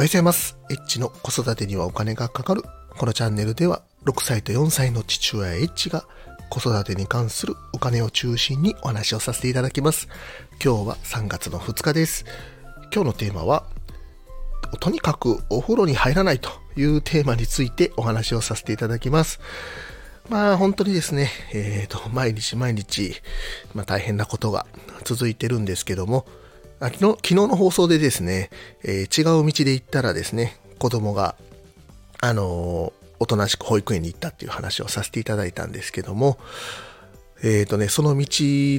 おはようございます。エッチの子育てにはお金がかかる。このチャンネルでは6歳と4歳の父親エッチが子育てに関するお金を中心にお話をさせていただきます。今日は3月の2日です。今日のテーマは、とにかくお風呂に入らないというテーマについてお話をさせていただきます。まあ本当にですね、えー、と、毎日毎日、まあ大変なことが続いてるんですけども、あ昨日昨日の放送でですね、えー違う道で行ったらですね、子供が、あのーおとなしく保育園に行ったっていう話をさせていただいたんですけども、えっ、とね、その道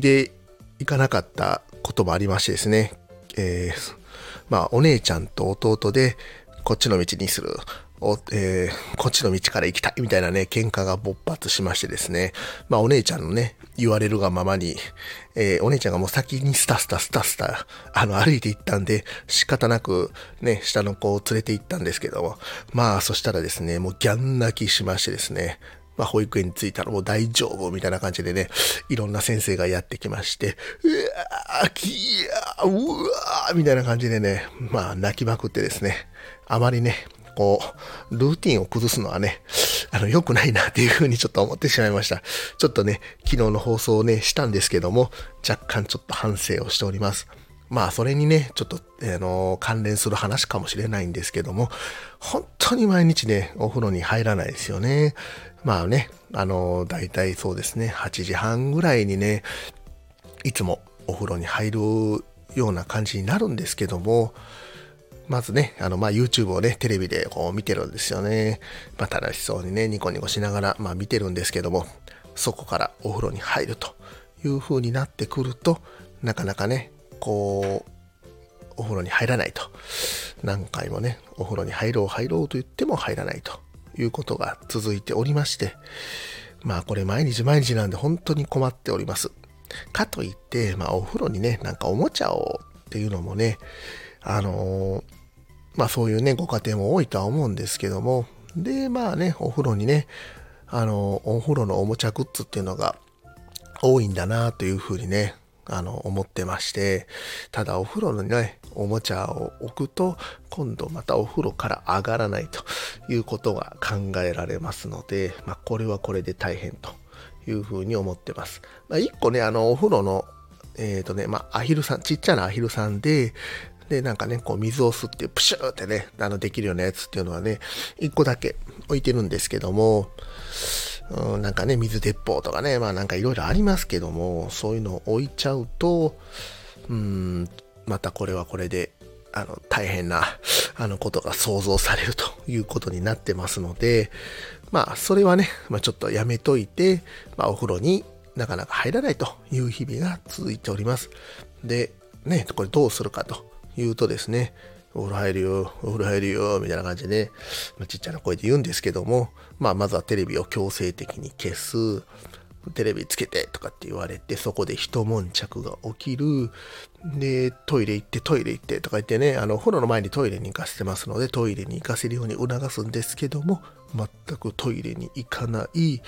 で行かなかったこともありましてですね、えーまあ、お姉ちゃんと弟で、こっちの道にする、おえーこっちの道から行きたいみたいなね、喧嘩が勃発しましてですね、まあお姉ちゃんのね、言われるがままに、えーお姉ちゃんがもう先にスタスタスタスタ、あの、歩いて行ったんで、仕方なくね、下の子を連れて行ったんですけども、まあそしたらですね、もうギャン泣きしましてですね、まあ、保育園に着いたらもう大丈夫みたいな感じでね、いろんな先生がやってきまして、うわー、きやー、うわーみたいな感じでね、まあ泣きまくってですね、あまりね、こう、ルーティンを崩すのはね、あの、良くないなっていうふうにちょっと思ってしまいました。ちょっとね、昨日の放送をね、したんですけども、若干ちょっと反省をしております。まあ、それにね、ちょっと、あの、関連する話かもしれないんですけども、本当に毎日ね、お風呂に入らないですよね。まあね、あの、大体そうですね、8時半ぐらいにね、いつもお風呂に入るような感じになるんですけども、まずね、あの、まあ、YouTube をね、テレビでこう見てるんですよね。まあ、楽しそうにね、ニコニコしながら、まあ、見てるんですけども、そこからお風呂に入るという風になってくると、なかなかね、こう、お風呂に入らないと。何回もね、お風呂に入ろう入ろうと言っても入らないということが続いておりまして、まあこれ毎日毎日なんで本当に困っております。かといって、まあお風呂にね、なんかおもちゃをっていうのもね、あのーまあそういうね、ご家庭も多いとは思うんですけども、で、まあね、お風呂にね、あのお風呂のおもちゃグッズっていうのが多いんだなというふうにね、あの、思ってまして、ただお風呂のね、おもちゃを置くと、今度またお風呂から上がらないということが考えられますので、まあこれはこれで大変というふうに思ってます。まあ一個ね、あの、お風呂の、えっ、とね、まあアヒルさん、ちっちゃなアヒルさんで、で、なんかね、こう水を吸ってプシューってね、あの、できるようなやつっていうのはね、一個だけ置いてるんですけども、うん、なんかね、水鉄砲とかね、まあなんかいろいろありますけども、そういうのを置いちゃうと、うん、またこれはこれで、あの、大変な、あの、ことが想像されるということになってますので、まあ、それはね、まあちょっとやめといて、まあお風呂になかなか入らないという日々が続いております。で、ね、これどうするかというとですね、お風呂入るよ、お風呂入るよ、みたいな感じでね、まあちっちゃな声で言うんですけども、まあまずはテレビを強制的に消す、テレビつけてとかって言われて、そこで一悶着が起きる。で、トイレ行ってトイレ行ってとか言ってね、あの、お風呂の前にトイレに行かせてますので、トイレに行かせるように促すんですけども、全くトイレに行かない。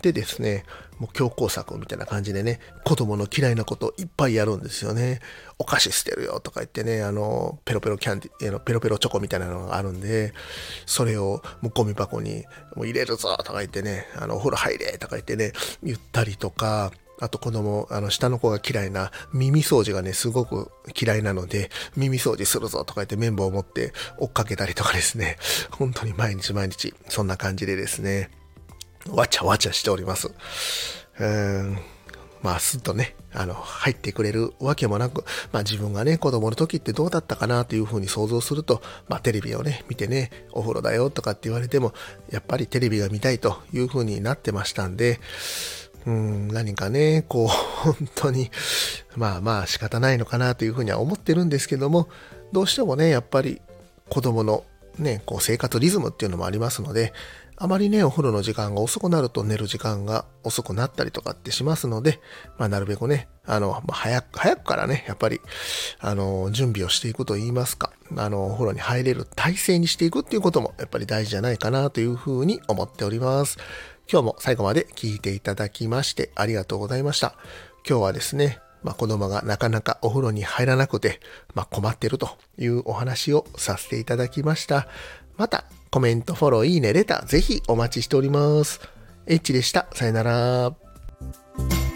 でですね、もう強行策みたいな感じでね、子供の嫌いなこといっぱいやるんですよね。お菓子捨てるよとか言ってね、あの、ペロペロキャンディ、あのペロペロチョコみたいなのがあるんで、それをもうゴミ箱にもう入れるぞとか言ってね、あの、お風呂入れとか言ってね、言ったりとか、あと子供、あの、下の子が嫌いな耳掃除がね、すごく嫌いなので、耳掃除するぞとか言って綿棒を持って追っかけたりとかですね、本当に毎日毎日、そんな感じでですね、わちゃわちゃしております。うーん。まあ、すっとね、あの、入ってくれるわけもなく、まあ自分がね、子供の時ってどうだったかなというふうに想像すると、まあテレビをね、見てね、お風呂だよとかって言われても、やっぱりテレビが見たいというふうになってましたんで、うん、何かね、こう、本当に、まあまあ仕方ないのかなというふうには思ってるんですけども、どうしてもね、やっぱり子供のね、こう生活リズムっていうのもありますので、あまりね、お風呂の時間が遅くなると寝る時間が遅くなったりとかってしますので、まあなるべくね、あの、まあ、早く、早くからね、やっぱり、あの、準備をしていくと言いますか、あの、お風呂に入れる体制にしていくっていうことも、やっぱり大事じゃないかなというふうに思っております。今日も最後まで聞いていただきましてありがとうございました。今日はですね、まあ、子供がなかなかお風呂に入らなくて、まあ、困ってるというお話をさせていただきました。また、コメント、フォロー、いいね、レター、ぜひお待ちしております。エッチでした。さよなら。